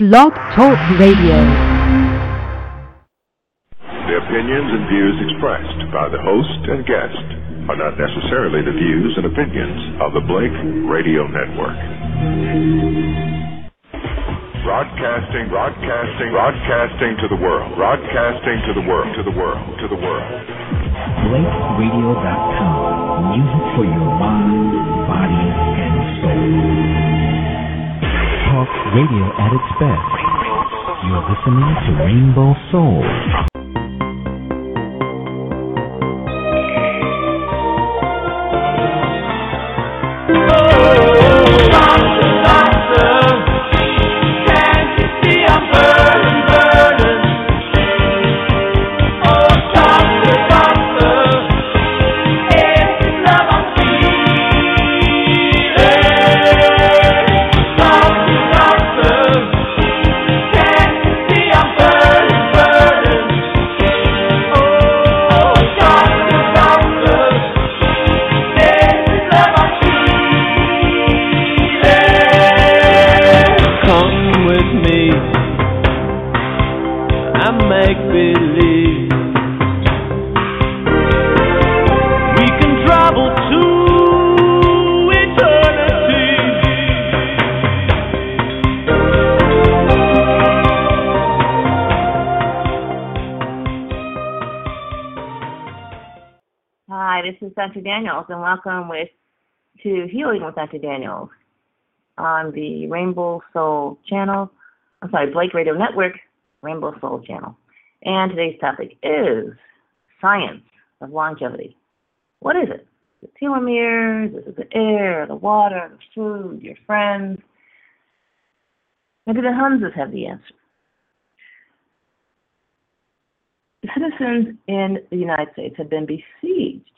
Blog Talk Radio. The opinions and views expressed by the host and guest are not necessarily the views and opinions of the Blake Radio Network. Broadcasting, broadcasting, broadcasting to the world, broadcasting to the world, to the world, to the world. BlakeRadio.com. Music for your mind, body, and soul. Talk radio at its best. You're listening to Rainbow Soul. Dr. Daniels, and welcome with to Healing with Dr. Daniels on the Rainbow Soul channel. I'm sorry, Blake Radio Network, Rainbow Soul channel. And today's topic is science of longevity. What is it? The telomeres, is it the air, the water, the food, your friends? Maybe the Hunzas have the answer. Citizens in the United States have been besieged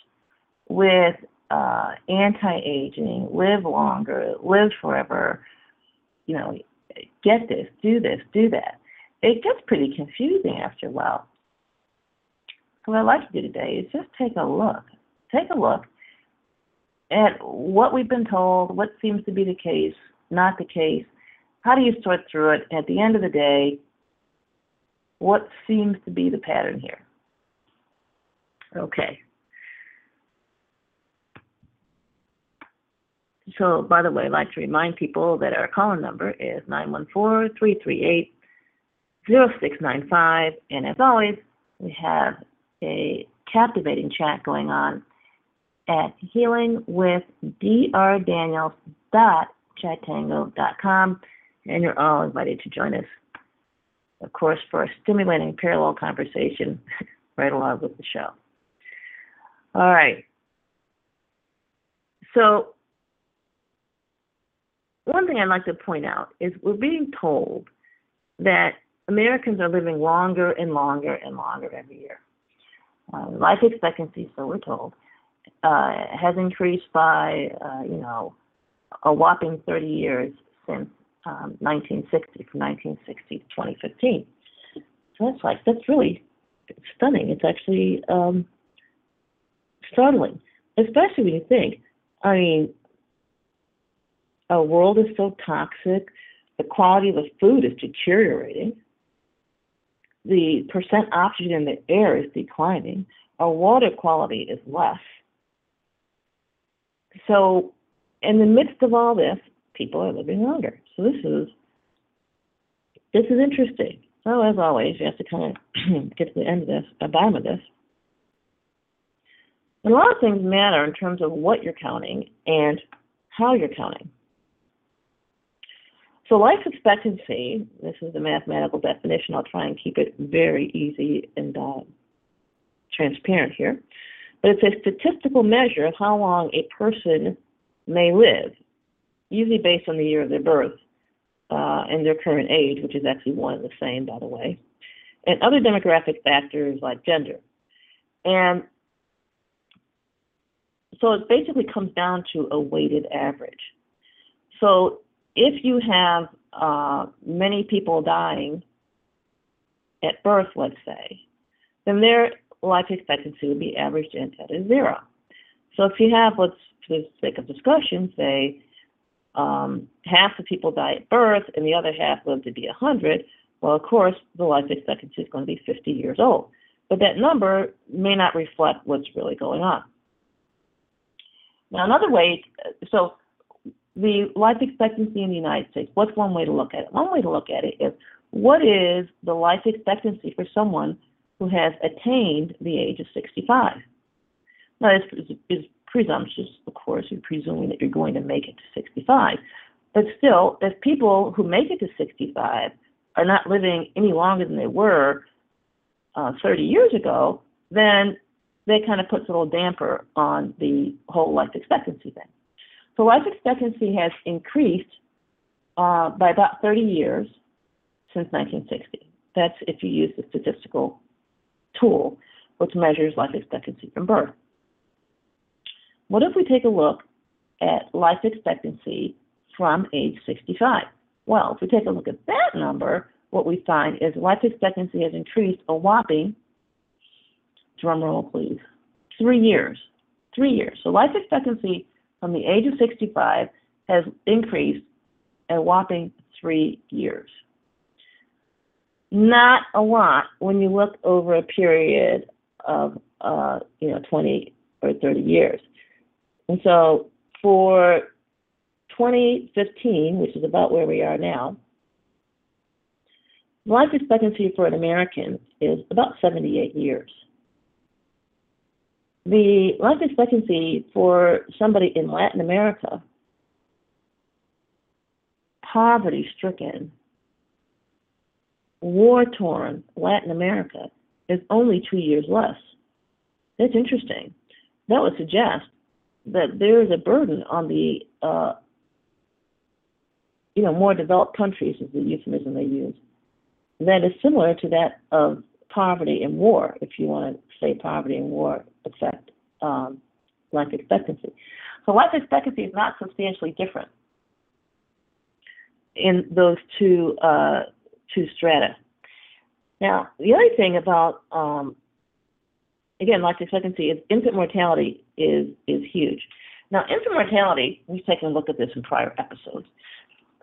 with uh, anti-aging, live longer, live forever, you know, get this, do this, do that. It gets pretty confusing after a while. So what I'd like to do today is just take a look, take a look at what we've been told, what seems to be the case, not the case. How do you sort through it? At the end of the day, what seems to be the pattern here? Okay. So, by the way, I'd like to remind people that our call number is 914-338-0695. And as always, we have a captivating chat going on at healingwithdrdaniels.chatango.com. And you're all invited to join us, of course, for a stimulating parallel conversation right along with the show. All right. So, one thing I'd like to point out is we're being told that Americans are living longer and longer and longer every year. Uh, life expectancy, so we're told, uh, has increased by, uh, you know, a whopping 30 years since um, 1960, from 1960 to 2015. So that's like, that's really stunning. It's actually um, startling, especially when you think, I mean, our world is so toxic. The quality of the food is deteriorating. The percent oxygen in the air is declining. Our water quality is less. So, in the midst of all this, people are living longer. So this is this is interesting. So as always, you have to kind of get to the end of this, the bottom of this. A lot of things matter in terms of what you're counting and how you're counting. So life expectancy, this is the mathematical definition. I'll try and keep it very easy and uh, transparent here. But it's a statistical measure of how long a person may live, usually based on the year of their birth uh, and their current age, which is actually one and the same, by the way, and other demographic factors like gender. And so it basically comes down to a weighted average. So if you have uh, many people dying at birth, let's say, then their life expectancy would be averaged in at zero. So if you have, let's for the sake of discussion, say um, half the people die at birth and the other half live to be 100, well, of course, the life expectancy is going to be 50 years old. But that number may not reflect what's really going on. Now, another way, so the life expectancy in the United States, what's one way to look at it? One way to look at it is what is the life expectancy for someone who has attained the age of 65? Now, this is presumptuous, of course, you're presuming that you're going to make it to 65. But still, if people who make it to 65 are not living any longer than they were uh, 30 years ago, then that kind of puts a little damper on the whole life expectancy thing. So life expectancy has increased uh, by about 30 years since 1960. That's if you use the statistical tool, which measures life expectancy from birth. What if we take a look at life expectancy from age 65? Well, if we take a look at that number, what we find is life expectancy has increased a whopping, drum roll please, three years. Three years. So life expectancy from the age of 65 has increased a whopping three years. Not a lot when you look over a period of, uh, you know, 20 or 30 years. And so for 2015, which is about where we are now, life expectancy for an American is about 78 years. The life expectancy for somebody in Latin America, poverty stricken, war torn Latin America, is only two years less. That's interesting. That would suggest that there is a burden on the uh, you know more developed countries is the euphemism they use that is similar to that of poverty and war, if you want to say poverty and war affect um, life expectancy. So life expectancy is not substantially different in those two uh, two strata. Now, the other thing about um, again, life expectancy is infant mortality is is huge. Now, infant mortality, we've taken a look at this in prior episodes,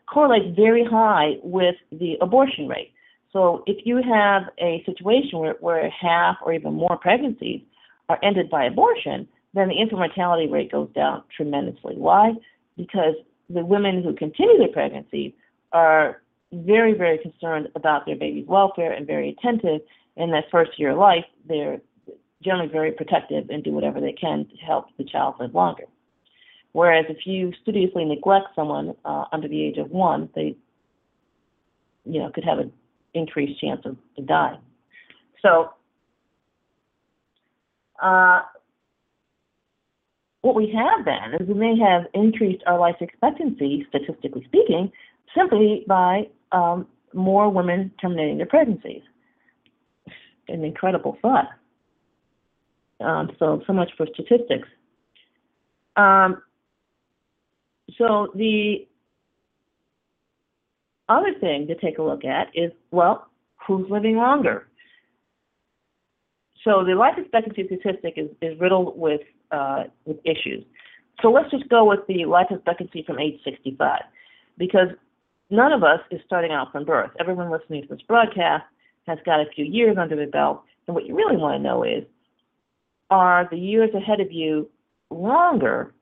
correlates very high with the abortion rate. So if you have a situation where, where half or even more pregnancies are ended by abortion, then the infant mortality rate goes down tremendously. Why? Because the women who continue their pregnancy are very, very concerned about their baby's welfare and very attentive in that first year of life. They're generally very protective and do whatever they can to help the child live longer. Whereas if you studiously neglect someone uh, under the age of one, they, you know, could have an increased chance of, dying. So, uh, what we have then is we may have increased our life expectancy, statistically speaking, simply by um, more women terminating their pregnancies. An incredible thought. Um, so, so much for statistics. Um, so the other thing to take a look at is, well, who's living longer? So the life expectancy statistic is, is riddled with, uh, with issues. So let's just go with the life expectancy from age 65, because none of us is starting out from birth. Everyone listening to this broadcast has got a few years under their belt, and what you really want to know is are the years ahead of you longer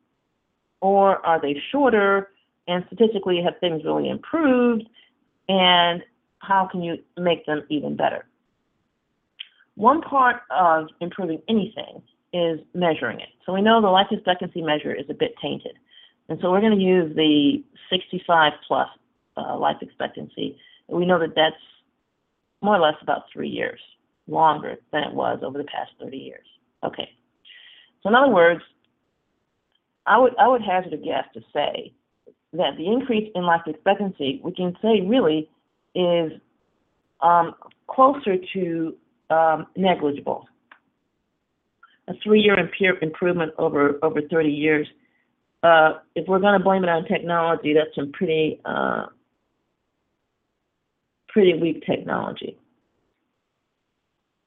or are they shorter? And statistically, have things really improved? And how can you make them even better? One part of improving anything is measuring it. So we know the life expectancy measure is a bit tainted. And so we're going to use the 65 plus uh, life expectancy. We know that that's more or less about three years longer than it was over the past 30 years. Okay. So in other words, I would I would hazard a guess to say that the increase in life expectancy we can say really is um, closer to um, negligible. A three-year improvement over over 30 years. Uh, if we're going to blame it on technology, that's some pretty uh, pretty weak technology.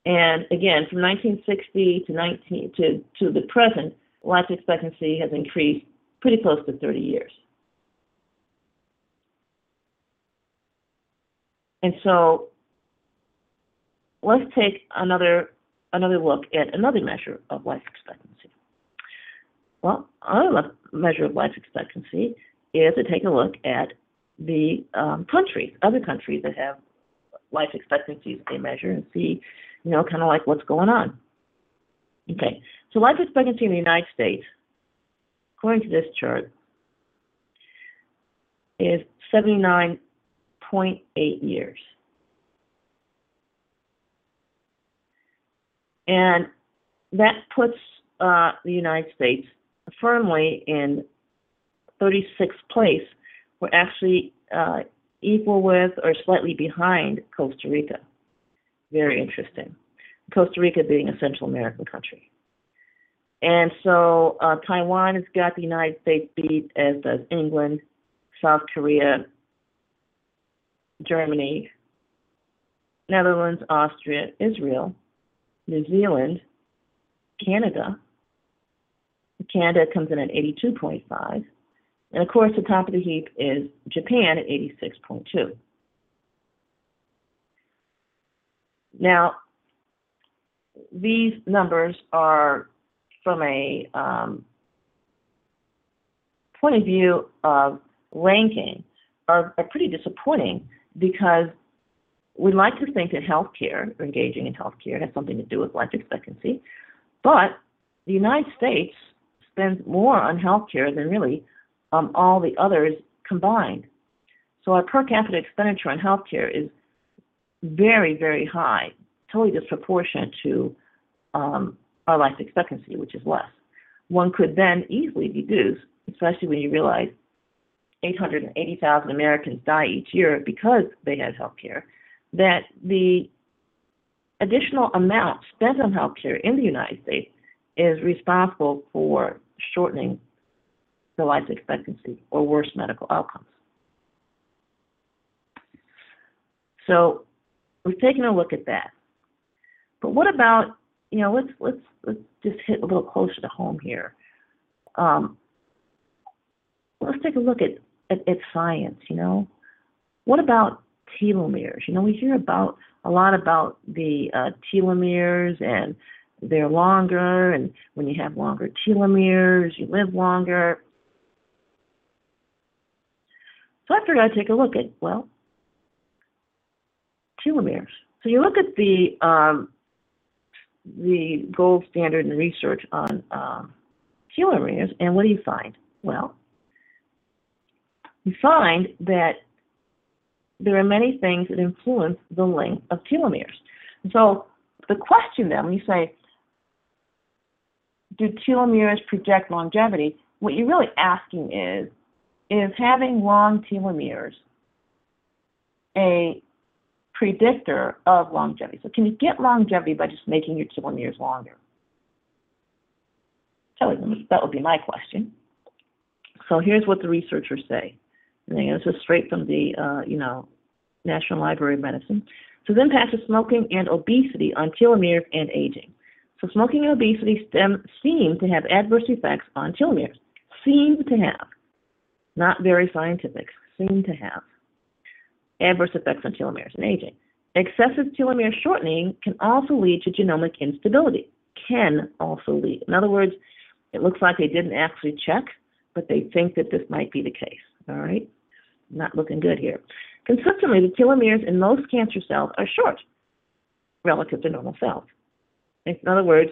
And again, from 1960 to 19 to to the present, life expectancy has increased pretty close to 30 years. And so let's take another another look at another measure of life expectancy. Well, another measure of life expectancy is to take a look at the um, countries, other countries that have life expectancies they measure and see, you know, kind of like what's going on. Okay, so life expectancy in the United States, according to this chart, is 79.8 years. And that puts uh, the United States firmly in 36th place. We're actually uh, equal with or slightly behind Costa Rica. Very interesting. Costa Rica being a Central American country. And so uh, Taiwan has got the United States beat, as does England, South Korea, Germany, Netherlands, Austria, Israel, New Zealand, Canada. Canada comes in at 82.5. And of course, the top of the heap is Japan at 86.2. Now, these numbers are from a um, point of view of ranking are, are pretty disappointing because we like to think that healthcare, or engaging in healthcare, has something to do with life expectancy, but the United States spends more on healthcare than really um, all the others combined. So our per capita expenditure on healthcare is very, very high, totally disproportionate to um, our life expectancy, which is less. One could then easily deduce, especially when you realize 880,000 Americans die each year because they had health care, that the additional amount spent on healthcare in the United States is responsible for shortening the life expectancy or worse medical outcomes. So we've taken a look at that. But what about, you know, let's let's let's just hit a little closer to home here. Um, let's take a look at at, at science, you know. What about telomeres? You know, we hear about a lot about the uh, telomeres and they're longer, and when you have longer telomeres, you live longer. So I figured I'd take a look at, well, telomeres. So you look at the um, the gold standard in research on um, telomeres, and what do you find? Well, you find that there are many things that influence the length of telomeres. So the question then, when you say, do telomeres project longevity? What you're really asking is, is having long telomeres a predictor of longevity? So can you get longevity by just making your telomeres longer? So that would be my question. So here's what the researchers say. And this is straight from the, uh, you know, National Library of Medicine. So the impact of smoking and obesity on telomeres and aging. So smoking and obesity stem, seem to have adverse effects on telomeres. Seem to have. Not very scientific. Seem to have. Adverse effects on telomeres and aging. Excessive telomere shortening can also lead to genomic instability. Can also lead. In other words, it looks like they didn't actually check, but they think that this might be the case. All right? Not looking good here. Consistently, the telomeres in most cancer cells are short relative to normal cells. In other words,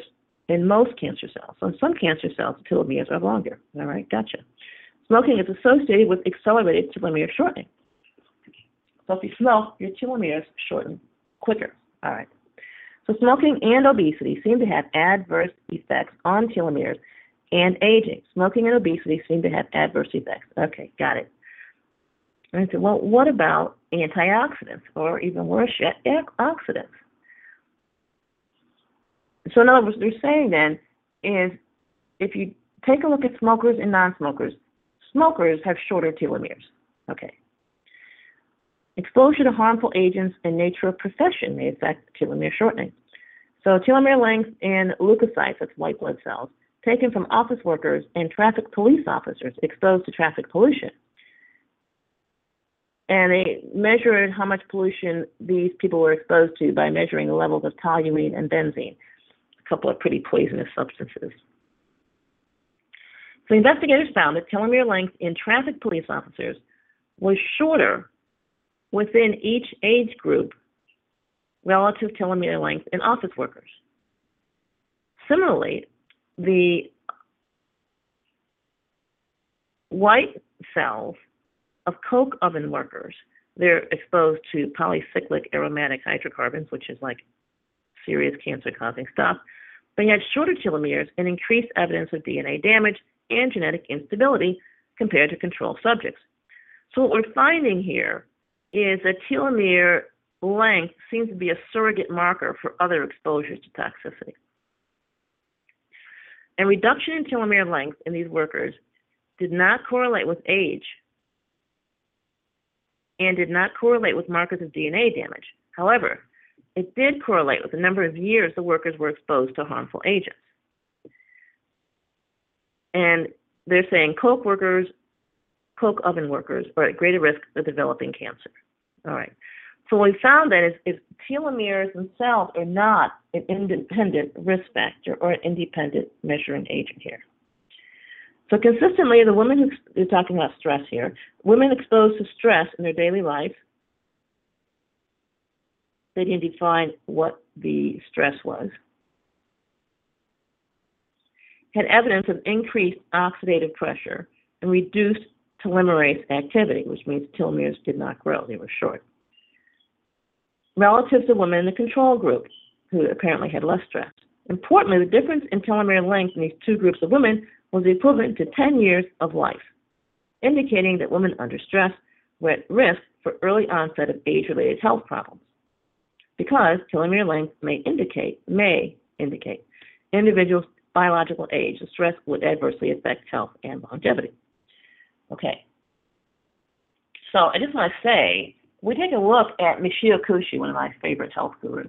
in most cancer cells. So in some cancer cells, the telomeres are longer. All right, gotcha. Smoking is associated with accelerated telomere shortening. So if you smoke, your telomeres shorten quicker. All right. So smoking and obesity seem to have adverse effects on telomeres and aging. Smoking and obesity seem to have adverse effects. Okay, got it. And I said, well, what about antioxidants or even worse yet, oxidants? So in other words, they're saying then is if you take a look at smokers and non-smokers, smokers have shorter telomeres. Okay. Exposure to harmful agents and nature of profession may affect telomere shortening. So telomere length in leukocytes, that's white blood cells, taken from office workers and traffic police officers exposed to traffic pollution and they measured how much pollution these people were exposed to by measuring the levels of toluene and benzene, a couple of pretty poisonous substances. So investigators found that telomere length in traffic police officers was shorter within each age group relative to telomere length in office workers. Similarly, the white cells of coke oven workers, they're exposed to polycyclic aromatic hydrocarbons, which is like serious cancer causing stuff, but had shorter telomeres and increased evidence of DNA damage and genetic instability compared to control subjects. So what we're finding here is that telomere length seems to be a surrogate marker for other exposures to toxicity. And reduction in telomere length in these workers did not correlate with age and did not correlate with markers of DNA damage. However, it did correlate with the number of years the workers were exposed to harmful agents. And they're saying coke workers, coke oven workers are at greater risk of developing cancer. All right. So what we found then is, is telomeres themselves are not an independent risk factor or an independent measuring agent here. So consistently, the women who they're talking about stress here, women exposed to stress in their daily life, they didn't define what the stress was, had evidence of increased oxidative pressure and reduced telomerase activity, which means telomeres did not grow, they were short. Relative to women in the control group, who apparently had less stress. Importantly, the difference in telomere length in these two groups of women was equivalent to 10 years of life, indicating that women under stress were at risk for early onset of age-related health problems. Because telomere length may indicate may indicate individuals' biological age, the stress would adversely affect health and longevity. Okay. So I just want to say, we take a look at Michio Kushi, one of my favorite health gurus.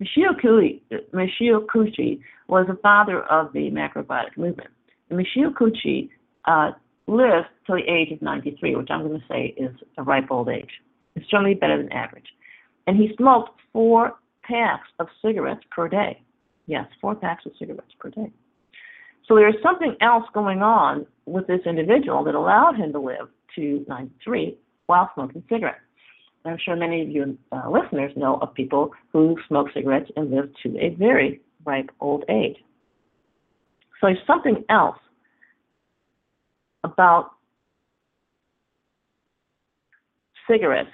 Michio Kushi, Michio Kushi was the father of the macrobiotic movement. Michio Kushi uh, lived till the age of 93, which I'm going to say is a ripe old age. It's certainly better than average. And he smoked four packs of cigarettes per day. Yes, four packs of cigarettes per day. So there's something else going on with this individual that allowed him to live to 93 while smoking cigarettes. And I'm sure many of you uh, listeners know of people who smoke cigarettes and live to a very ripe old age. So there's something else about cigarettes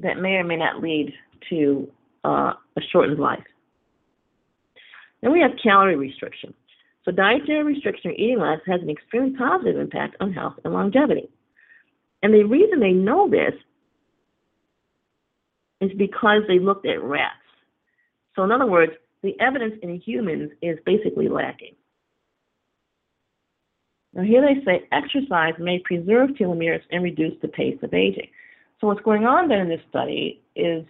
that may or may not lead to uh, a shortened life. Then we have calorie restriction. So dietary restriction or eating less has an extremely positive impact on health and longevity. And the reason they know this is because they looked at rats. So in other words, the evidence in humans is basically lacking. Now here they say exercise may preserve telomeres and reduce the pace of aging. So what's going on then in this study is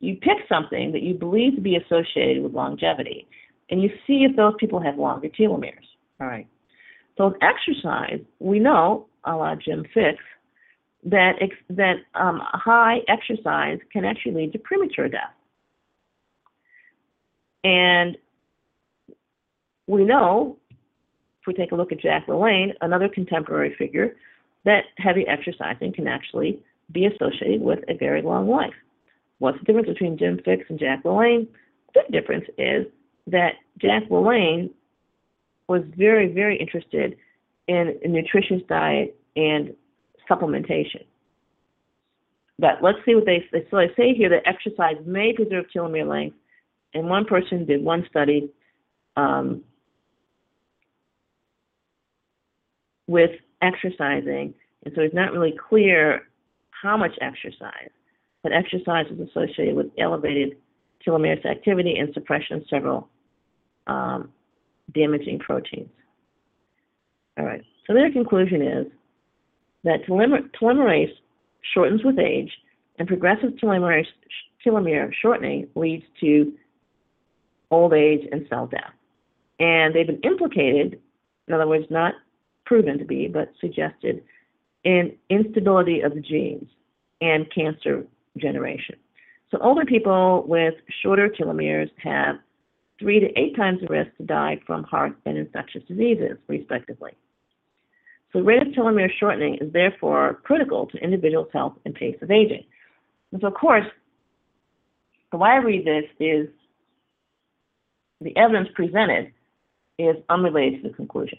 you pick something that you believe to be associated with longevity, and you see if those people have longer telomeres. All right. So with exercise, we know, a la Jim Fixx, that ex- that um, high exercise can actually lead to premature death. And we know we take a look at Jack LaLanne, another contemporary figure, that heavy exercising can actually be associated with a very long life. What's the difference between Jim Fixx and Jack LaLanne? The difference is that Jack LaLanne was very, very interested in a nutritious diet and supplementation. But let's see what they say. So they say here that exercise may preserve telomere length, and one person did one study um, with exercising, and so it's not really clear how much exercise, but exercise is associated with elevated telomerase activity and suppression of several um, damaging proteins. All right, so their conclusion is that telomer- telomerase shortens with age, and progressive telomerase, telomere shortening leads to old age and cell death. And they've been implicated, in other words, not proven to be, but suggested in instability of the genes. and cancer generation. So older people with shorter telomeres have three to eight times the risk to die from heart and infectious diseases, respectively. So rate of telomere shortening is therefore critical to individuals' health and pace of aging. And so, of course, the way I read this is the evidence presented is unrelated to the conclusion.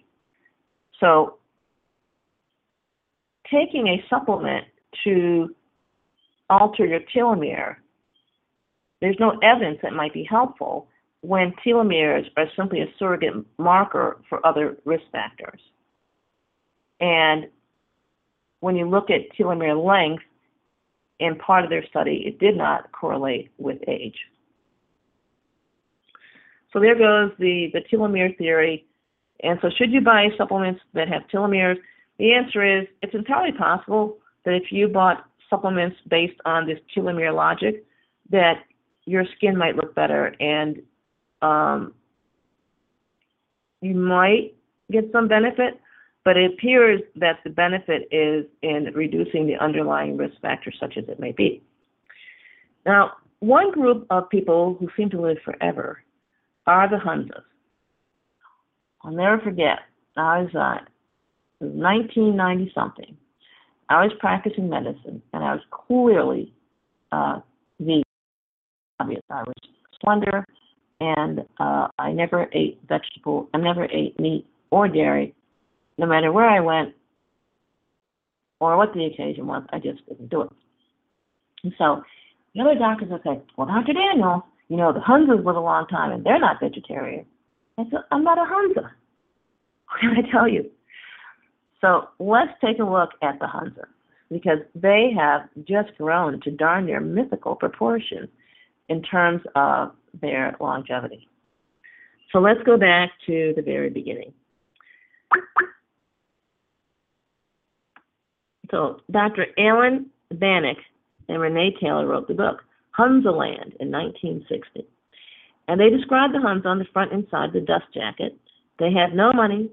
So taking a supplement to alter your telomere, there's no evidence that might be helpful when telomeres are simply a surrogate marker for other risk factors. And when you look at telomere length, in part of their study, it did not correlate with age. So there goes the, the telomere theory. And so should you buy supplements that have telomeres? The answer is it's entirely possible that if you bought supplements based on this telomere logic, that your skin might look better and um, you might get some benefit, but it appears that the benefit is in reducing the underlying risk factors, such as it may be. Now, one group of people who seem to live forever are the Hunzas. I'll never forget, I was, uh, it was 1990 something. I was practicing medicine, and I was clearly uh, vegan. Obvious, I was slender, and uh, I never ate vegetable. I never ate meat or dairy, no matter where I went or what the occasion was. I just didn't do it. And so the other doctors would say, "Well, Dr. Daniel, you know the Hunzas live a long time and they're not vegetarian." I said, "I'm not a Hunza. What can I tell you?" So let's take a look at the Hunza because they have just grown to darn near mythical proportions in terms of their longevity. So let's go back to the very beginning. So Dr. Allen Banik and Renee Taylor wrote the book, Hunzaland, in 1960. And they described the Huns on the front and side of the dust jacket. They had no money,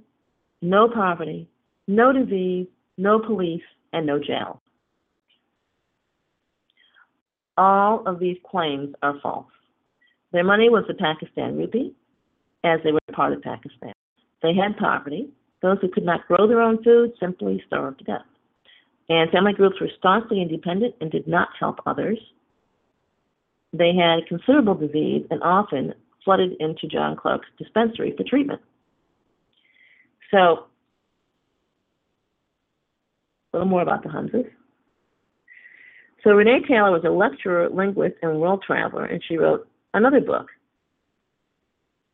no poverty, no disease, no police, and no jail. All of these claims are false. Their money was the Pakistan rupee, as they were part of Pakistan. They had poverty. Those who could not grow their own food simply starved to death. And family groups were staunchly independent and did not help others. They had considerable disease and often flooded into John Clark's dispensary for treatment. So, a little more about the Hunzas. So Renee Taylor was a lecturer, linguist, and world traveler, and she wrote another book,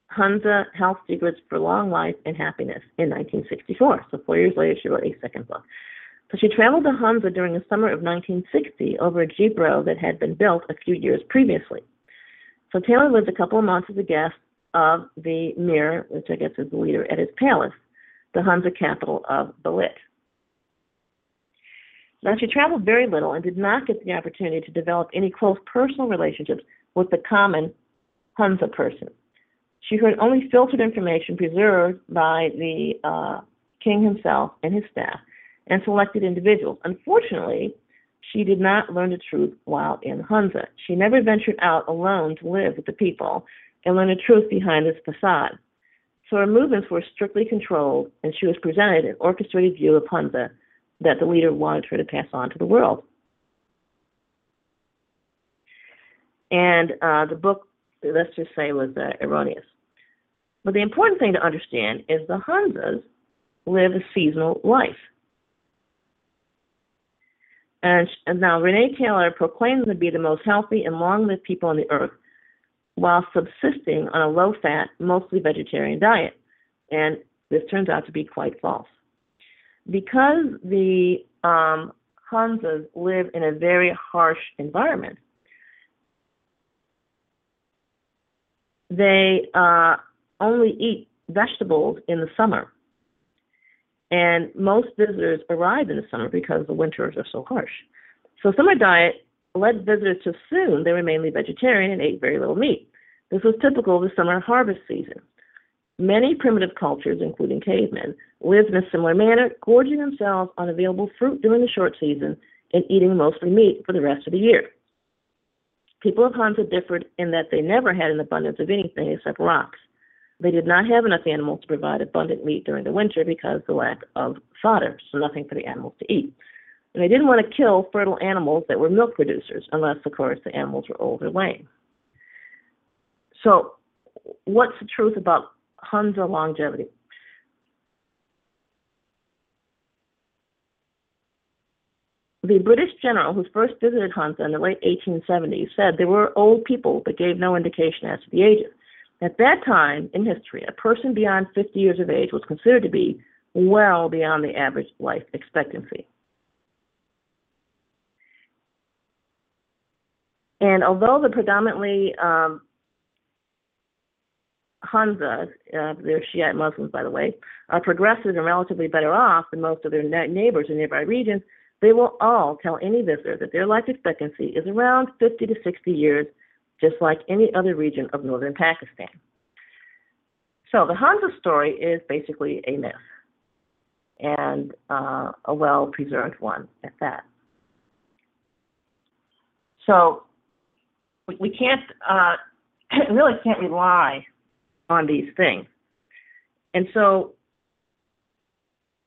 Hunza Health Secrets for Long Life and Happiness, in 1964. So four years later, she wrote a second book. So she traveled to Hunza during the summer of 1960 over a Jeep road that had been built a few years previously. So Taylor lived a couple of months as a guest of the Mir, which I guess is the leader, at his palace, the Hunza capital of Baltit. Now, she traveled very little and did not get the opportunity to develop any close personal relationships with the common Hunza person. She heard only filtered information preserved by the uh, king himself and his staff and selected individuals. Unfortunately, she did not learn the truth while in Hunza. She never ventured out alone to live with the people and learn the truth behind this facade. So her movements were strictly controlled, and she was presented an orchestrated view of Hunza that the leader wanted her to pass on to the world. And uh, the book, let's just say, was uh, erroneous. But the important thing to understand is the Hunzas live a seasonal life. And, and now Renee Taylor proclaims to be the most healthy and long-lived people on the earth while subsisting on a low-fat, mostly vegetarian diet. And this turns out to be quite false. Because the um, live in a very harsh environment, they uh, only eat vegetables in the summer. And most visitors arrive in the summer because the winters are so harsh. So summer diet led visitors to assume they were mainly vegetarian and ate very little meat. This was typical of the summer harvest season. Many primitive cultures, including cavemen, lived in a similar manner, gorging themselves on available fruit during the short season and eating mostly meat for the rest of the year. People of Hunza differed in that they never had an abundance of anything except rocks. They did not have enough animals to provide abundant meat during the winter because of the lack of fodder, so nothing for the animals to eat. And they didn't want to kill fertile animals that were milk producers, unless, of course, the animals were old or lame. So, what's the truth about Hunza longevity? The British general who first visited Hunza in the late 1870s said there were old people but gave no indication as to the ages. At that time in history, a person beyond 50 years of age was considered to be well beyond the average life expectancy. And although the predominantly um, Hunza, uh, they're Shiite Muslims, by the way, are progressive and relatively better off than most of their neighbors in nearby regions, they will all tell any visitor that their life expectancy is around 50 to 60 years, just like any other region of northern Pakistan. So the Hunza story is basically a myth, and uh, a well preserved one at that. So we, can't, uh, really can't rely on these things. And so,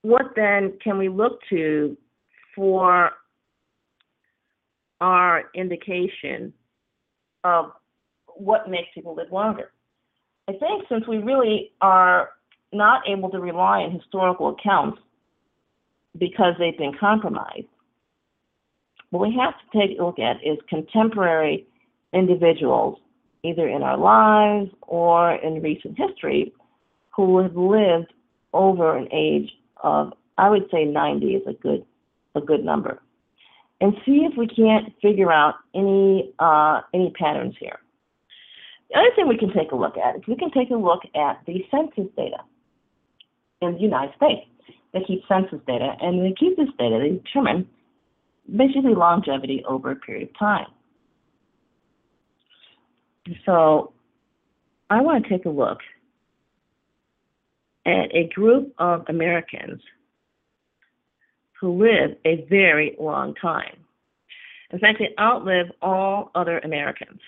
what then can we look to for our indication of what makes people live longer. I think since we really are not able to rely on historical accounts because they've been compromised, what we have to take a look at is contemporary individuals, either in our lives or in recent history, who have lived over an age of, I would say 90 is a good a good number, and see if we can't figure out any uh, any patterns here. The other thing we can take a look at is we can take a look at the census data in the United States. They keep census data, and they keep this data. They determine basically longevity over a period of time. So I want to take a look at a group of Americans who live a very long time. In fact, they outlive all other Americans.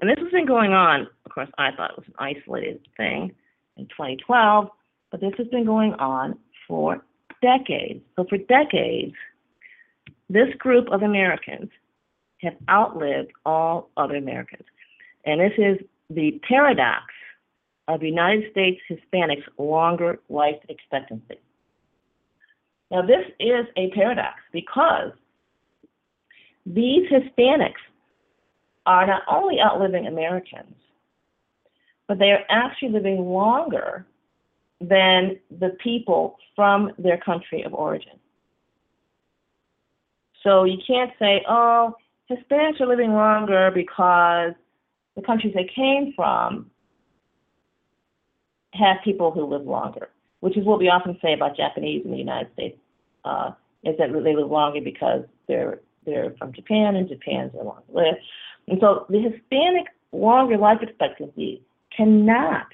And this has been going on, of course, I thought it was an isolated thing in 2012, but this has been going on for decades. So, for decades, this group of Americans have outlived all other Americans. And this is the paradox of United States Hispanics' longer life expectancy. Now, this is a paradox because these Hispanics are not only outliving Americans, but they are actually living longer than the people from their country of origin. So you can't say, oh, Hispanics are living longer because the countries they came from have people who live longer which is what we often say about Japanese in the United States, uh, is that they live longer because they're they're from Japan and Japan's are longer lived. And so the Hispanic longer life expectancy cannot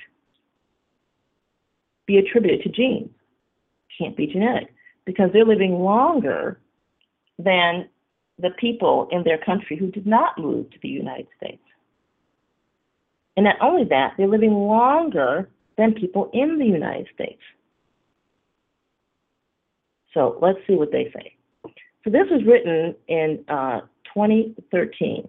be attributed to genes. Can't be genetic because they're living longer than the people in their country who did not move to the United States. And not only that, they're living longer than people in the United States. So let's see what they say. So this was written in uh, 2013.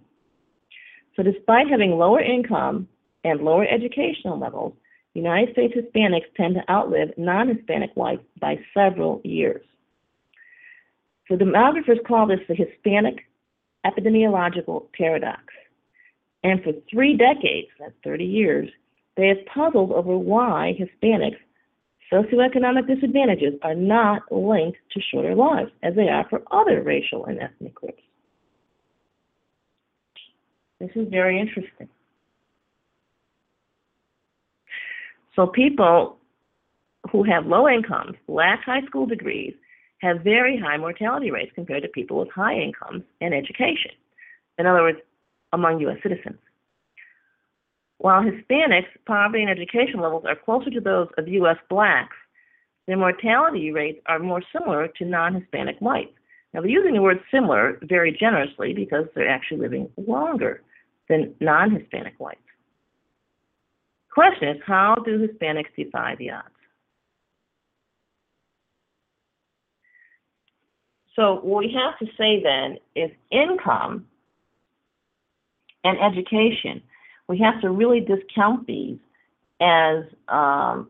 So despite having lower income and lower educational levels, United States Hispanics tend to outlive non-Hispanic whites by several years. So demographers call this the Hispanic epidemiological paradox. And for three decades, that's 30 years, they have puzzled over why Hispanics socioeconomic disadvantages are not linked to shorter lives as they are for other racial and ethnic groups. This is very interesting. So people who have low incomes, lack high school degrees, have very high mortality rates compared to people with high incomes and education. In other words, among U.S. citizens. While Hispanics' poverty and education levels are closer to those of U.S. blacks, their mortality rates are more similar to non Hispanic whites. Now, they're using the word similar very generously because they're actually living longer than non Hispanic whites. Question is how do Hispanics defy the odds? So, what we have to say then is income and education. We have to really discount these as um,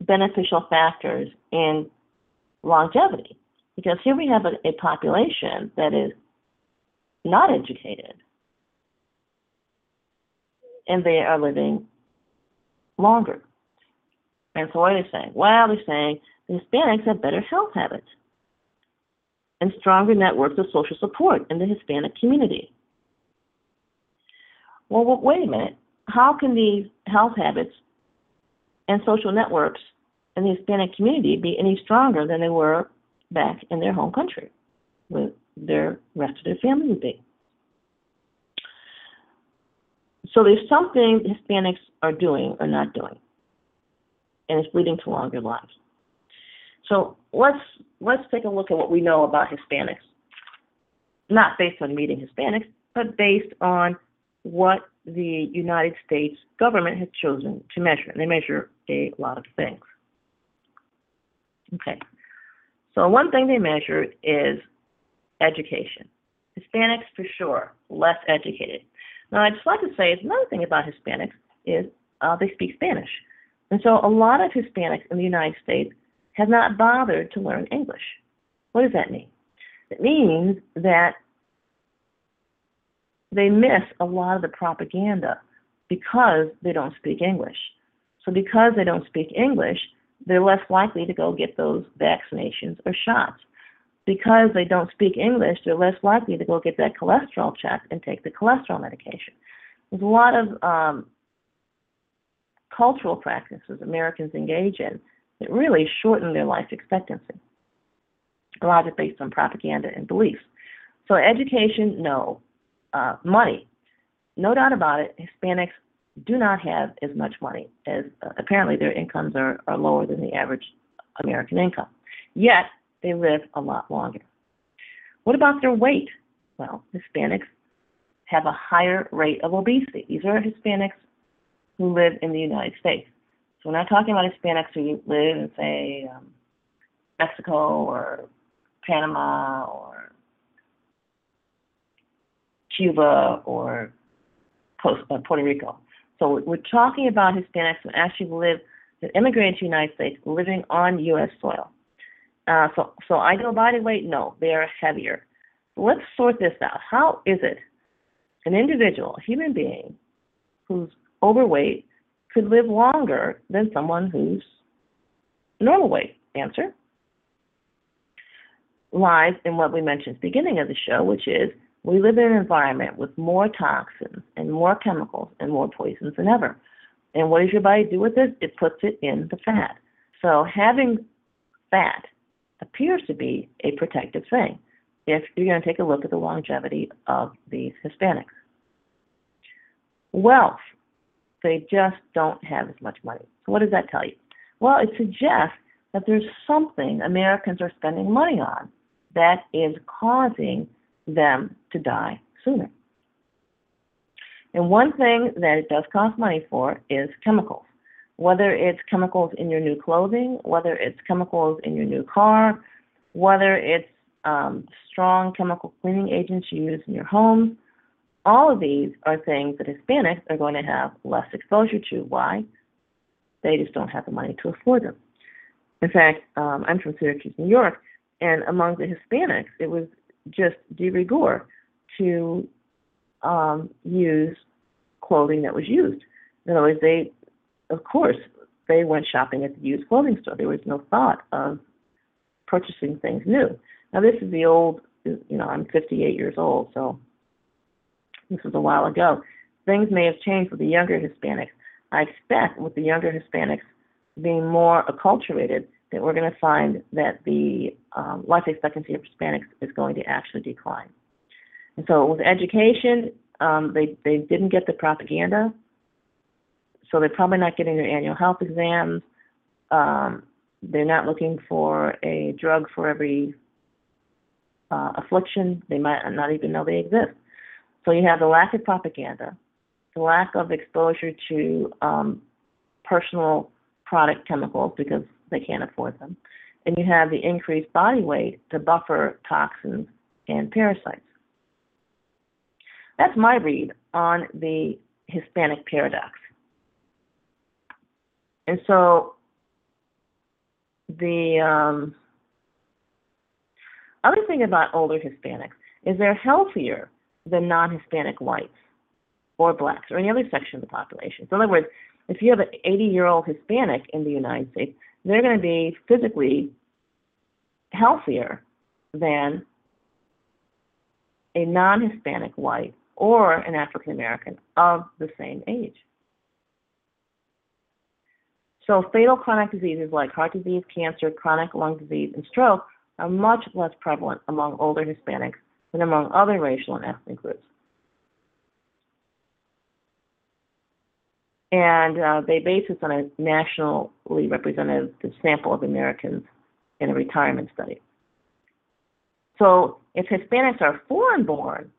beneficial factors in longevity. Because here we have a, a population that is not educated and they are living longer. And so what are they saying? Well, they're saying the Hispanics have better health habits and stronger networks of social support in the Hispanic community. Well, wait a minute. How can these health habits and social networks in the Hispanic community be any stronger than they were back in their home country, where their rest of their family would be? So there's something Hispanics are doing or not doing, and it's leading to longer lives. So let's let's take a look at what we know about Hispanics, not based on meeting Hispanics, but based on what the United States government has chosen to measure. And they measure a lot of things. Okay. So one thing they measure is education. Hispanics, for sure, less educated. Now, I'd just like to say another thing about Hispanics is uh, they speak Spanish. And so a lot of Hispanics in the United States have not bothered to learn English. What does that mean? It means that they miss a lot of the propaganda because they don't speak English. So because they don't speak English, they're less likely to go get those vaccinations or shots. Because they don't speak English, they're less likely to go get that cholesterol check and take the cholesterol medication. There's a lot of um, cultural practices Americans engage in that really shorten their life expectancy. A lot of it based on propaganda and beliefs. So education, no. Uh, money, no doubt about it. Hispanics do not have as much money as uh, apparently their incomes are, are lower than the average American income. Yet they live a lot longer. What about their weight? Well, Hispanics have a higher rate of obesity. These are Hispanics who live in the United States. So we're not talking about Hispanics who live in, say, um, Mexico or Panama or Cuba or uh, Puerto Rico. So we're talking about Hispanics who actually live, that immigrated to the United States, living on U.S. soil. Uh, so, so I go body weight? No, they are heavier. So let's sort this out. How is it an individual, a human being, who's overweight could live longer than someone who's normal weight? Answer lies in what we mentioned at the beginning of the show, which is we live in an environment with more toxins and more chemicals and more poisons than ever. And what does your body do with it? It puts it in the fat. So having fat appears to be a protective thing if you're going to take a look at the longevity of these Hispanics. Wealth, they just don't have as much money. So what does that tell you? Well, it suggests that there's something Americans are spending money on that is causing them to die sooner. And one thing that it does cost money for is chemicals. Whether it's chemicals in your new clothing, whether it's chemicals in your new car, whether it's um, strong chemical cleaning agents you use in your home, all of these are things that Hispanics are going to have less exposure to. Why? They just don't have the money to afford them. In fact, um, I'm from Syracuse, New York, and among the Hispanics, it was just de rigueur to um, use clothing that was used. In other words, they, of course, they went shopping at the used clothing store. There was no thought of purchasing things new. Now, this is the old, you know, I'm 58 years old, so this was a while ago. Things may have changed with the younger Hispanics. I expect with the younger Hispanics being more acculturated, that we're going to find that the um, life expectancy of Hispanics is going to actually decline. And so with education, um, they, they didn't get the propaganda, so they're probably not getting their annual health exams. Um, they're not looking for a drug for every uh, affliction. They might not even know they exist. So you have the lack of propaganda, the lack of exposure to um, personal product chemicals because they can't afford them, and you have the increased body weight to buffer toxins and parasites. That's my read on the Hispanic paradox. And so the um, other thing about older Hispanics is they're healthier than non-Hispanic whites or blacks or any other section of the population. So in other words, if you have an 80-year-old Hispanic in the United States, they're going to be physically healthier than a non-Hispanic white or an African American of the same age. So fatal chronic diseases like heart disease, cancer, chronic lung disease, and stroke are much less prevalent among older Hispanics than among other racial and ethnic groups. And uh, they base this on a nationally representative sample of Americans in a retirement study. So if Hispanics are foreign born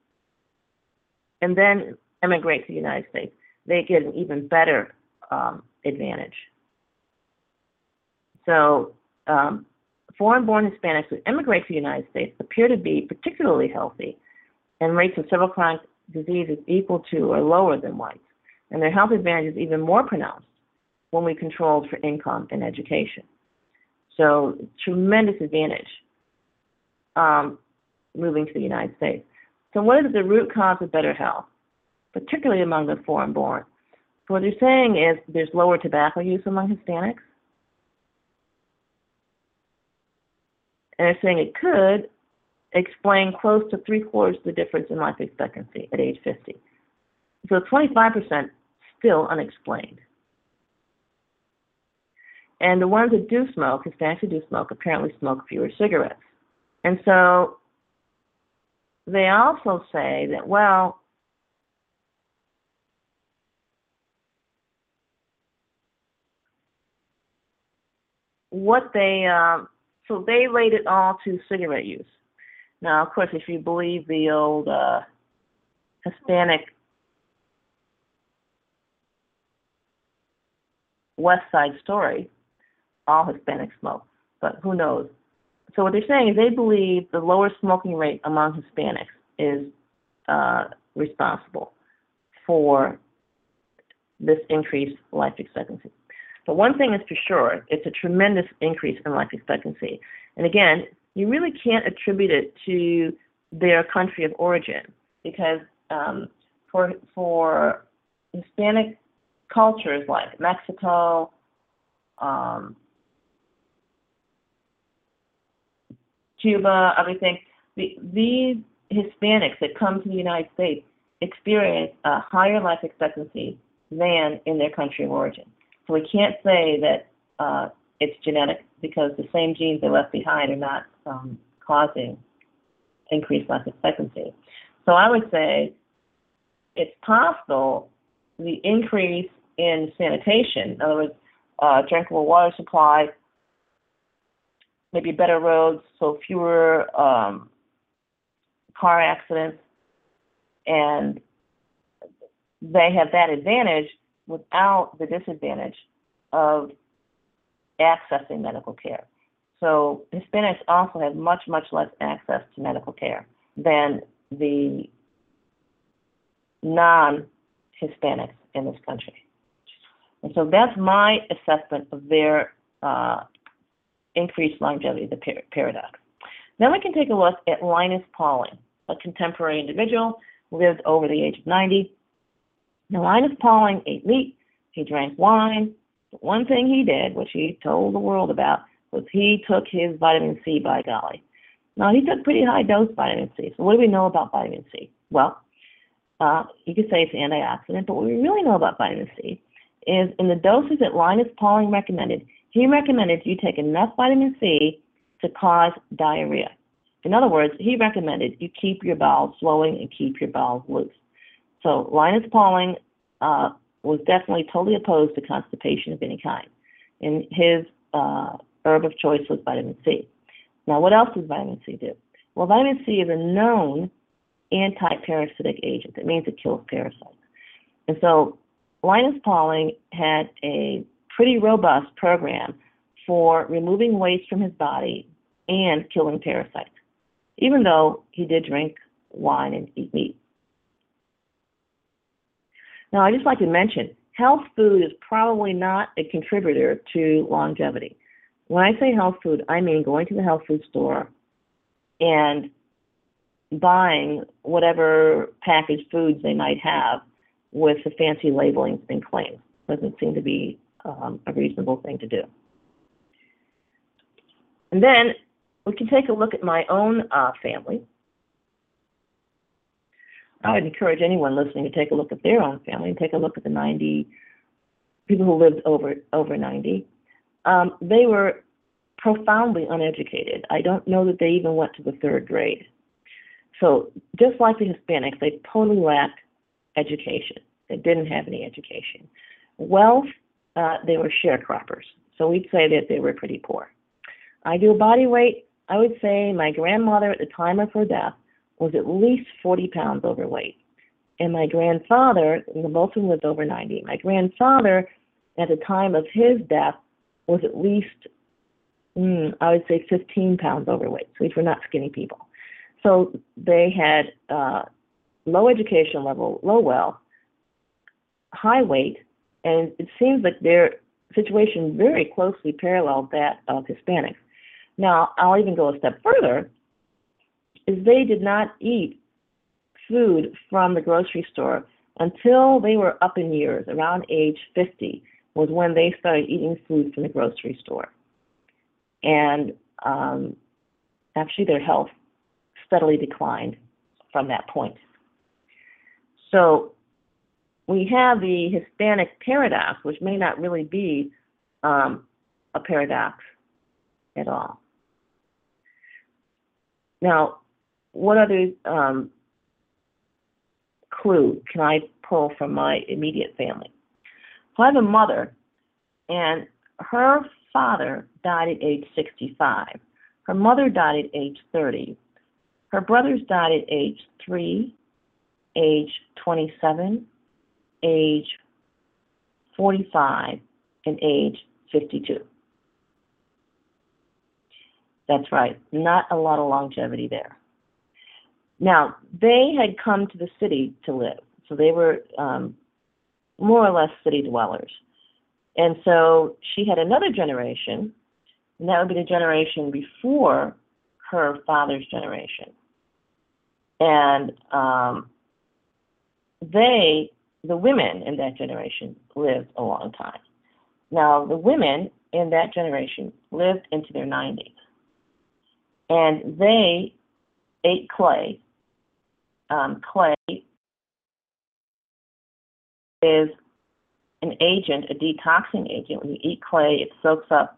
and then immigrate to the United States, they get an even better um, advantage. So um, foreign-born Hispanics who immigrate to the United States appear to be particularly healthy, and rates of several chronic diseases equal to or lower than whites. And their health advantage is even more pronounced when we controlled for income and education. So tremendous advantage um, moving to the United States. So what is the root cause of better health, particularly among the foreign-born? So what they're saying is there's lower tobacco use among Hispanics, and they're saying it could explain close to three quarters of the difference in life expectancy at age 50. So 25% still unexplained. And the ones that do smoke, Hispanics who do smoke, apparently smoke fewer cigarettes. And so they also say that, well, what they um, so they laid it all to cigarette use. Now, of course, if you believe the old uh, Hispanic West Side story, all Hispanics smoke, but who knows? So what they're saying is they believe the lower smoking rate among Hispanics is uh, responsible for this increased life expectancy. But one thing is for sure, it's a tremendous increase in life expectancy. And again, you really can't attribute it to their country of origin because um, for for Hispanic cultures like Mexico, um, Cuba, everything, the, these Hispanics that come to the United States experience a higher life expectancy than in their country of origin. So we can't say that uh, it's genetic because the same genes they left behind are not um, causing increased life expectancy. So I would say it's possible the increase in sanitation, in other words, uh, drinkable water supply, maybe better roads, so fewer um, car accidents, and they have that advantage without the disadvantage of accessing medical care. So Hispanics also have much, much less access to medical care than the non-Hispanics in this country. And so that's my assessment of their uh, increased longevity, the par- paradox. Then we can take a look at Linus Pauling, a contemporary individual, who lived over the age of 90. Now, Linus Pauling ate meat, he drank wine. But one thing he did, which he told the world about, was he took his vitamin C by golly. Now, he took pretty high dose vitamin C. So, what do we know about vitamin C? Well, uh, you could say it's antioxidant, but what we really know about vitamin C is in the doses that Linus Pauling recommended, he recommended you take enough vitamin C to cause diarrhea. In other words, he recommended you keep your bowels flowing and keep your bowels loose. So Linus Pauling uh, was definitely totally opposed to constipation of any kind. and his uh, herb of choice was vitamin C. Now, what else does vitamin C do? Well, vitamin C is a known anti-parasitic agent. It means it kills parasites. And so Linus Pauling had a pretty robust program for removing waste from his body and killing parasites, even though he did drink wine and eat meat. Now, I just like to mention, health food is probably not a contributor to longevity. When I say health food, I mean going to the health food store and buying whatever packaged foods they might have with the fancy labeling and claims. Doesn't seem to be um, a reasonable thing to do. And then we can take a look at my own uh, family. I would encourage anyone listening to take a look at their own family and take a look at the 90 people who lived over over 90. Um, they were profoundly uneducated. I don't know that they even went to the third grade. So just like the Hispanics, they totally lacked education. They didn't have any education. Wealth, uh, they were sharecroppers. So we'd say that they were pretty poor. Ideal body weight, I would say my grandmother at the time of her death was at least 40 pounds overweight. And my grandfather, both of them over 90. My grandfather, at the time of his death, was at least, mm, I would say, 15 pounds overweight. So these were not skinny people. So they had uh, low education level, low wealth, high weight, and it seems like their situation very closely paralleled that of Hispanics. Now, I'll even go a step further is they did not eat food from the grocery store until they were up in years, around age 50 was when they started eating food from the grocery store. And um, actually, their health steadily declined from that point. So we have the Hispanic paradox, which may not really be um, a paradox at all. Now, what other um, clue can I pull from my immediate family? So I have a mother, and her father died at age 65. Her mother died at age 30. Her brothers died at age 3, age 27, age 45, and age 52. That's right, not a lot of longevity there. Now, they had come to the city to live, so they were um, more or less city dwellers. And so she had another generation, and that would be the generation before her father's generation. And um, they, the women in that generation, lived a long time. Now, the women in that generation lived into their 90s. And they ate clay um, clay is an agent, a detoxing agent. When you eat clay, it soaks up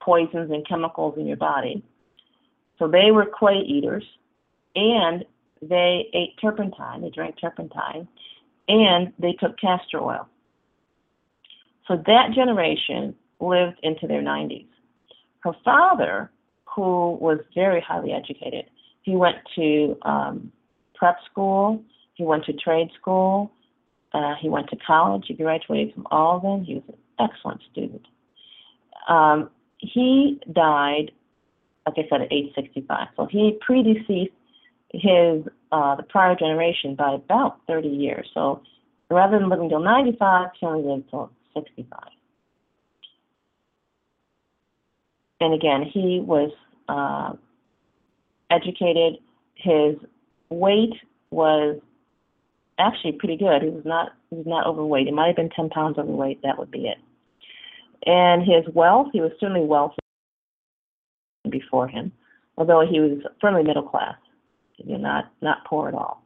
poisons and chemicals in your body. So they were clay eaters, and they ate turpentine. They drank turpentine, and they took castor oil. So that generation lived into their 90s. Her father, who was very highly educated, he went to um, prep school. He went to trade school. Uh, he went to college. He graduated from Alden. He was an excellent student. Um, he died, like I said, at age 65. So he predeceased his uh, the prior generation by about 30 years. So rather than living till 95, he only lived till 65. And again, he was uh, educated. His weight was actually pretty good. He was not he was not overweight. He might have been ten pounds overweight. That would be it. And his wealth, he was certainly wealthy before him, although he was firmly middle class. You know, not not poor at all.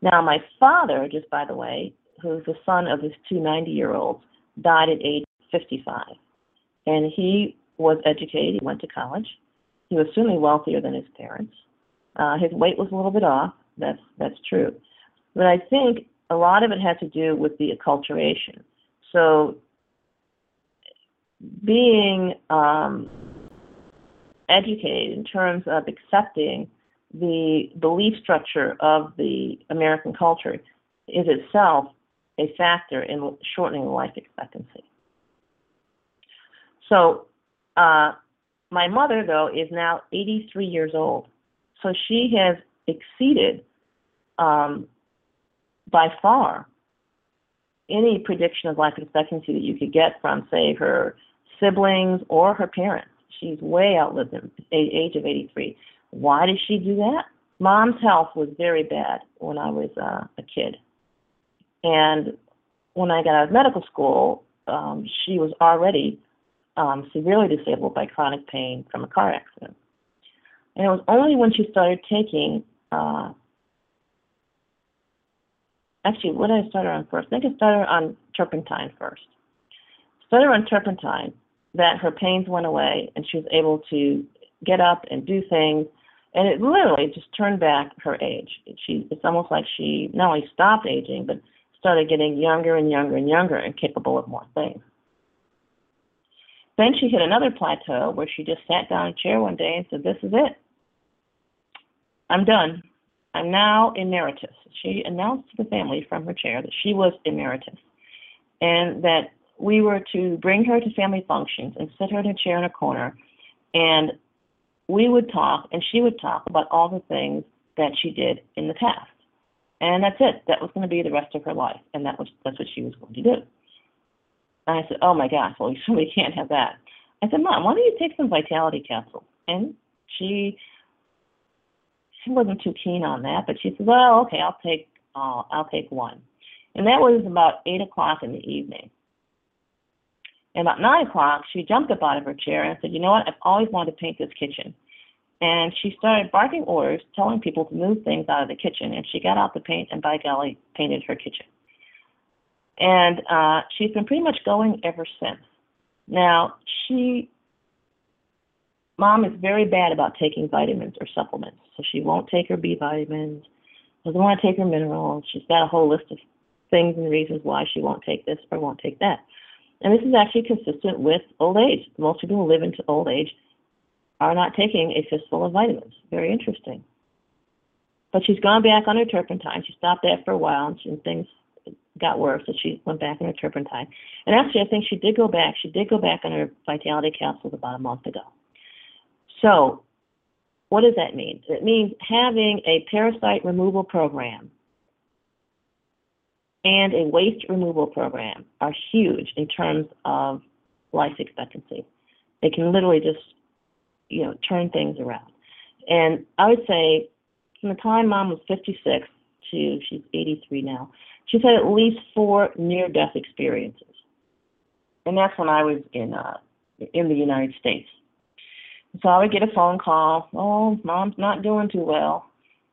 Now, my father, just by the way, who's the son of his two 90-year-olds, died at age 55, and he was educated. He went to college. He was certainly wealthier than his parents. Uh, his weight was a little bit off. That's that's true, but I think a lot of it had to do with the acculturation. So being um, educated in terms of accepting the belief structure of the American culture is itself a factor in shortening life expectancy. So, uh, my mother, though, is now 83 years old. So she has exceeded um, by far any prediction of life expectancy that you could get from, say, her siblings or her parents. She's way outlived them, age of 83. Why did she do that? Mom's health was very bad when I was uh, a kid. And when I got out of medical school, um, she was already um, severely disabled by chronic pain from a car accident. And it was only when she started taking, uh, actually, what did I start her on first? I think I started on turpentine first. Started on turpentine that her pains went away and she was able to get up and do things. And it literally just turned back her age. She, it's almost like she not only stopped aging, but started getting younger and younger and younger and capable of more things. Then she hit another plateau where she just sat down in a chair one day and said, This is it. I'm done. I'm now emeritus. She announced to the family from her chair that she was emeritus and that we were to bring her to family functions and sit her in a chair in a corner and we would talk and she would talk about all the things that she did in the past. And that's it. That was going to be the rest of her life. And that was that's what she was going to do. And I said, oh my gosh, well, we can't have that. I said, Mom, why don't you take some vitality capsules? And she she wasn't too keen on that, but she said, well, okay, I'll take uh, I'll take one. And that was about eight o'clock in the evening. And about nine o'clock, she jumped up out of her chair and said, you know what? I've always wanted to paint this kitchen. And she started barking orders, telling people to move things out of the kitchen. And she got out the paint and by golly, painted her kitchen. And uh, she's been pretty much going ever since. Now, she, mom is very bad about taking vitamins or supplements. So she won't take her B vitamins, doesn't want to take her minerals. She's got a whole list of things and reasons why she won't take this or won't take that. And this is actually consistent with old age. Most people who live into old age are not taking a fistful of vitamins. Very interesting. But she's gone back on her turpentine. She stopped that for a while, and, things got worse, so she went back on her turpentine. And actually, I think she did go back. She did go back on her vitality capsules about a month ago. So, what does that mean? It means having a parasite removal program and a waste removal program are huge in terms of life expectancy. They can literally just, you know, turn things around. And I would say from the time mom was 56 to she's 83 now, she's had at least four near-death experiences. And that's when I was in uh, in the United States. So I would get a phone call. Oh, mom's not doing too well.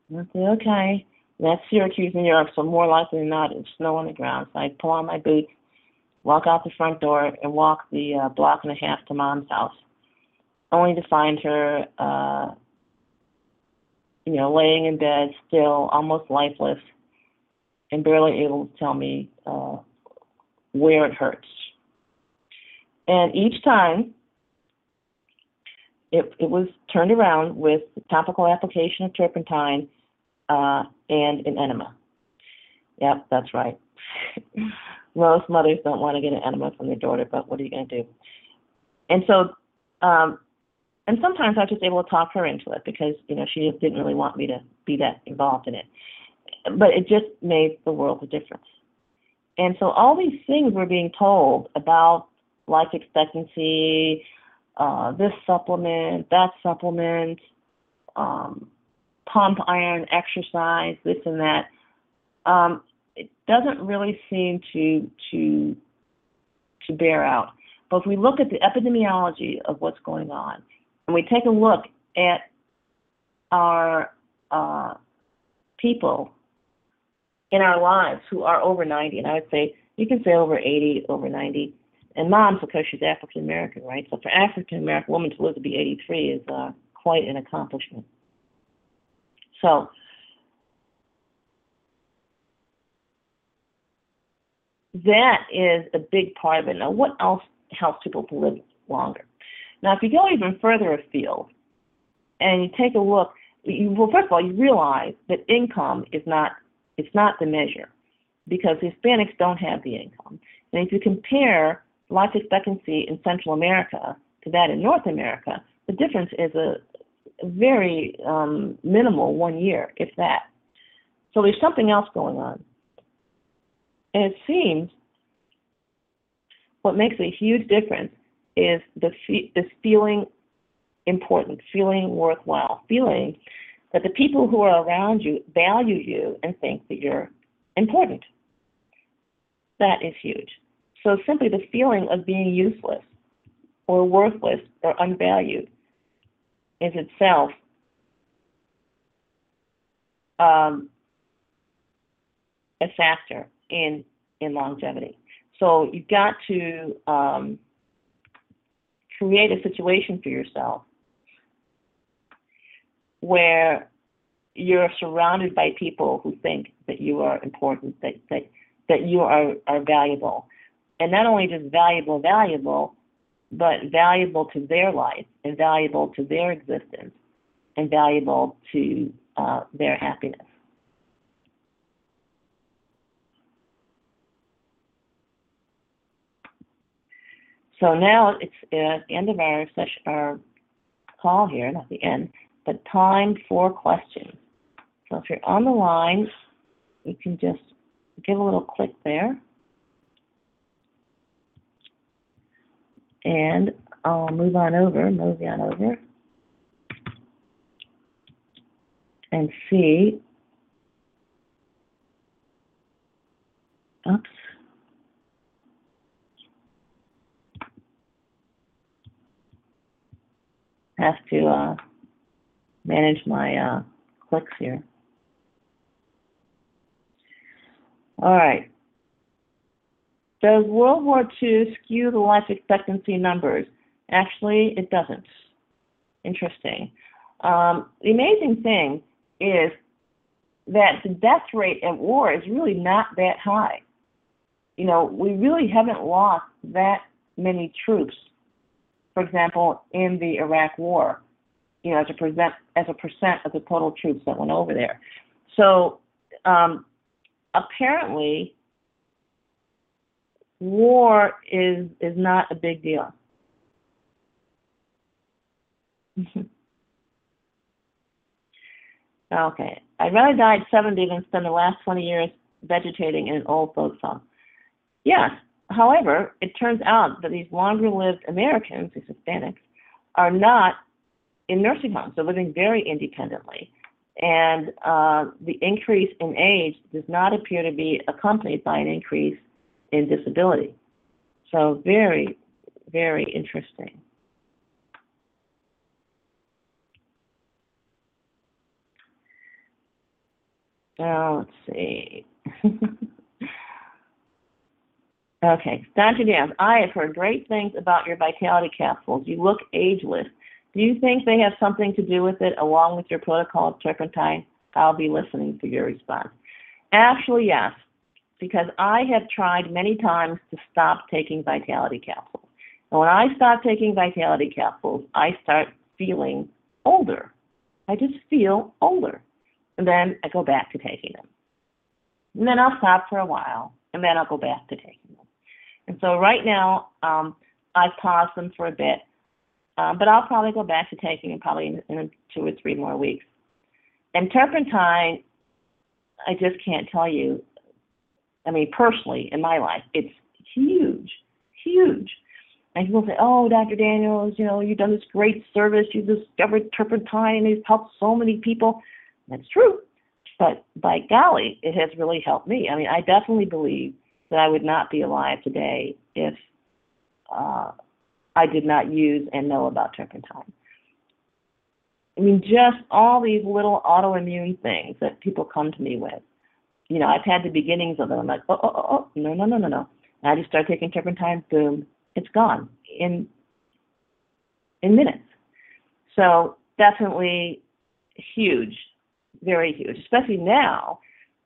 And I'd say, okay. That's Syracuse, New York, so more likely than not, it's snow on the ground. So I pull on my boots, walk out the front door, and walk the uh, block and a half to mom's house, only to find her, uh, you know, laying in bed, still almost lifeless, and barely able to tell me uh, where it hurts. And each time, it, it was turned around with topical application of turpentine uh, and an enema. Yep, that's right. Most mothers don't want to get an enema from their daughter, but what are you going to do? And so, um, and sometimes I was just able to talk her into it because you know she just didn't really want me to be that involved in it. But it just made the world a difference. And so all these things we're being told about life expectancy, uh, this supplement, that supplement, um, pump iron, exercise, this and that, um, it doesn't really seem to to to bear out. But if we look at the epidemiology of what's going on, and we take a look at our uh, people in our lives who are over 90, and I would say you can say over 80, over 90, and mom's because she's African American, right? So for African American woman to live to be 83 is uh, quite an accomplishment. So that is a big part of it. Now, what else helps people to live longer. Now, if you go even further afield and you take a look, you, well, first of all, you realize that income is not it's not the measure because Hispanics don't have the income. And if you compare life expectancy in Central America to that in North America, the difference is a, a very um, minimal one year, if that. So there's something else going on. And it seems what makes a huge difference is the fe- feeling important, feeling worthwhile, feeling that the people who are around you value you and think that you're important. That is huge. So simply the feeling of being useless or worthless or unvalued is itself um, a factor in in longevity. So you've got to um, create a situation for yourself where you're surrounded by people who think that you are important, that that, that you are, are valuable. And not only just valuable, valuable, but valuable to their life and valuable to their existence and valuable to uh, their happiness. So now it's at the end of our session, our call here, not the end, but time for questions. So if you're on the line, you can just give a little click there. And I'll move on over, move on over, and see. Oops. Have to uh, manage my uh, clicks here. All right. Does World War II skew the life expectancy numbers? Actually, it doesn't. Interesting. Um, the amazing thing is that the death rate at war is really not that high. You know, we really haven't lost that many troops, for example, in the Iraq War, you know, as a percent as a percent of the total troops that went over there. So um, apparently, war is is not a big deal. okay, I'd rather die at 70 than spend the last 20 years vegetating in an old folks home. Yes. However, it turns out that these longer-lived Americans, these Hispanics, are not in nursing homes. They're living very independently. And uh, the increase in age does not appear to be accompanied by an increase in disability. So very, very interesting. Now, let's see. okay, Dr. Dan, I have heard great things about your vitality capsules. You look ageless. Do you think they have something to do with it along with your protocol of turpentine? I'll be listening for your response. Actually, yes, because I have tried many times to stop taking vitality capsules. And when I stop taking vitality capsules, I start feeling older. I just feel older. And then I go back to taking them. And then I'll stop for a while, and then I'll go back to taking them. And so right now, um, I've paused them for a bit um, but I'll probably go back to taking them probably in, in two or three more weeks. And turpentine, I just can't tell you. I mean, personally, in my life, it's huge, huge. And people say, "Oh, Dr. Daniels, you know, you've done this great service. You've discovered turpentine, and it's helped so many people." That's true, but by golly, it has really helped me. I mean, I definitely believe that I would not be alive today if uh, I did not use and know about turpentine. I mean, just all these little autoimmune things that people come to me with. You know, I've had the beginnings of them. I'm like, oh, oh, oh, oh no, no, no, no, no. And I just start taking turpentine, boom, it's gone in in minutes. So definitely huge, very huge, especially now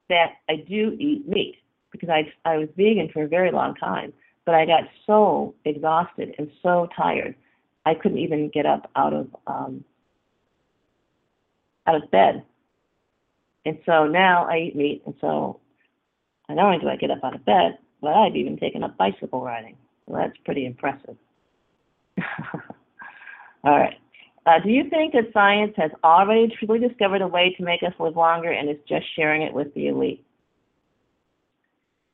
that I do eat meat because I I was vegan for a very long time but I got so exhausted and so tired, I couldn't even get up out of um, out of bed. And so now I eat meat, and so not only do I get up out of bed, but I've even taken up bicycle riding. Well, that's pretty impressive. All right. Uh, do you think that science has already truly discovered a way to make us live longer and is just sharing it with the elite?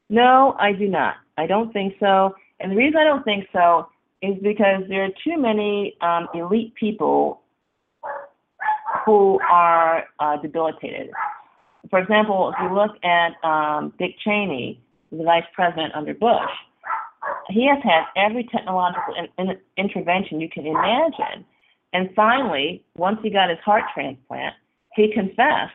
No, I do not. I don't think so. And the reason I don't think so is because there are too many um, elite people who are uh, debilitated. For example, if you look at um, Dick Cheney, the vice president under Bush, he has had every technological in, in, intervention you can imagine. And finally, once he got his heart transplant, he confessed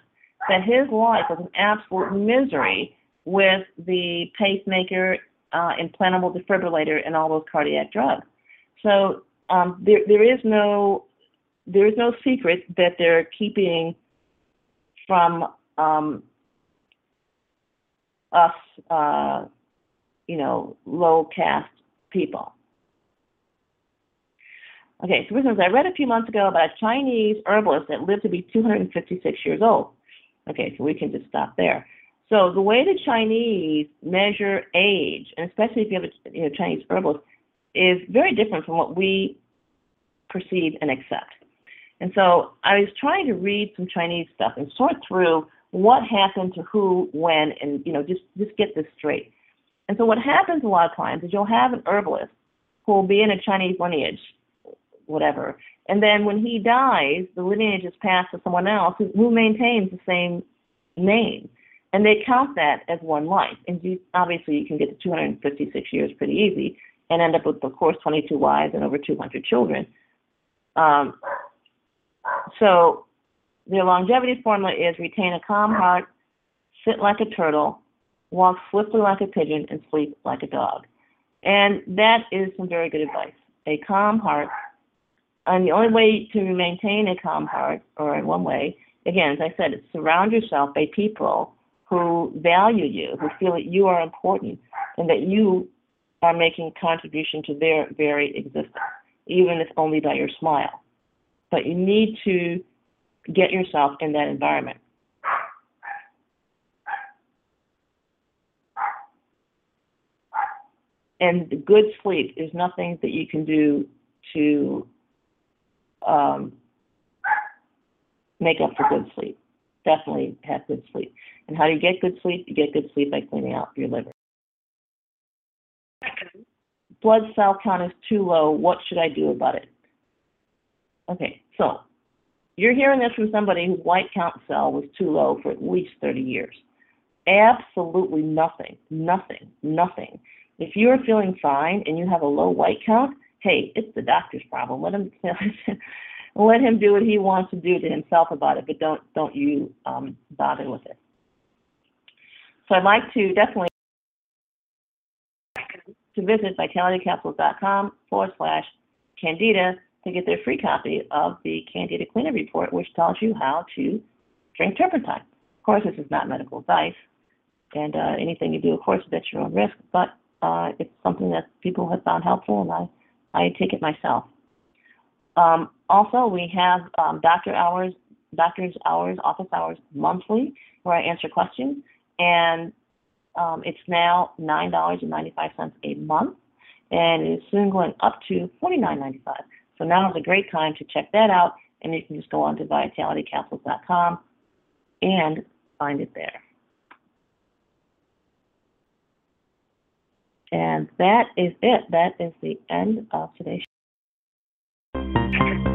that his life was an absolute misery with the pacemaker, uh, implantable defibrillator, and all those cardiac drugs. So um, there, there is no there is no secret that they're keeping from um, us, uh, you know, low caste people. Okay, so for instance, I read a few months ago about a Chinese herbalist that lived to be 256 years old. Okay, so we can just stop there. So the way the Chinese measure age, and especially if you have a you know, Chinese herbalist, is very different from what we perceive and accept. And so I was trying to read some Chinese stuff and sort through what happened to who, when, and you know, just just get this straight. And so what happens a lot of times is you'll have an herbalist who will be in a Chinese lineage, whatever, and then when he dies, the lineage is passed to someone else who, who maintains the same name, and they count that as one life. And you, obviously, you can get to 256 years pretty easy, and end up with, of course, 22 wives and over 200 children. Um, so their longevity formula is retain a calm heart, sit like a turtle, walk swiftly like a pigeon, and sleep like a dog. And that is some very good advice. A calm heart. And the only way to maintain a calm heart, or in one way, again, as I said, is surround yourself by people who value you, who feel that you are important, and that you are making contribution to their very existence, even if only by your smile. But you need to get yourself in that environment. And good sleep is nothing that you can do to um, make up for good sleep. Definitely have good sleep. And how do you get good sleep? You get good sleep by cleaning out your liver. Blood cell count is too low. What should I do about it? Okay, so you're hearing this from somebody whose white count cell was too low for at least 30 years. Absolutely nothing, nothing, nothing. If you're feeling fine and you have a low white count, hey, it's the doctor's problem. Let him let him do what he wants to do to himself about it, but don't don't you um, bother with it. So I'd like to definitely to visit vitalitycapsules.com forward slash candida to get their free copy of the Candida Cleanup Report, which tells you how to drink turpentine. Of course, this is not medical advice, and uh, anything you do, of course, is at your own risk, but uh, it's something that people have found helpful, and I, I take it myself. Um, also, we have um, doctor hours, doctor's hours, office hours monthly, where I answer questions, and um, it's now $9.95 a month, and it is soon going up to $49.95. So now is a great time to check that out, and you can just go on to vitalitycapsules.com and find it there. And that is it. That is the end of today's Doctor,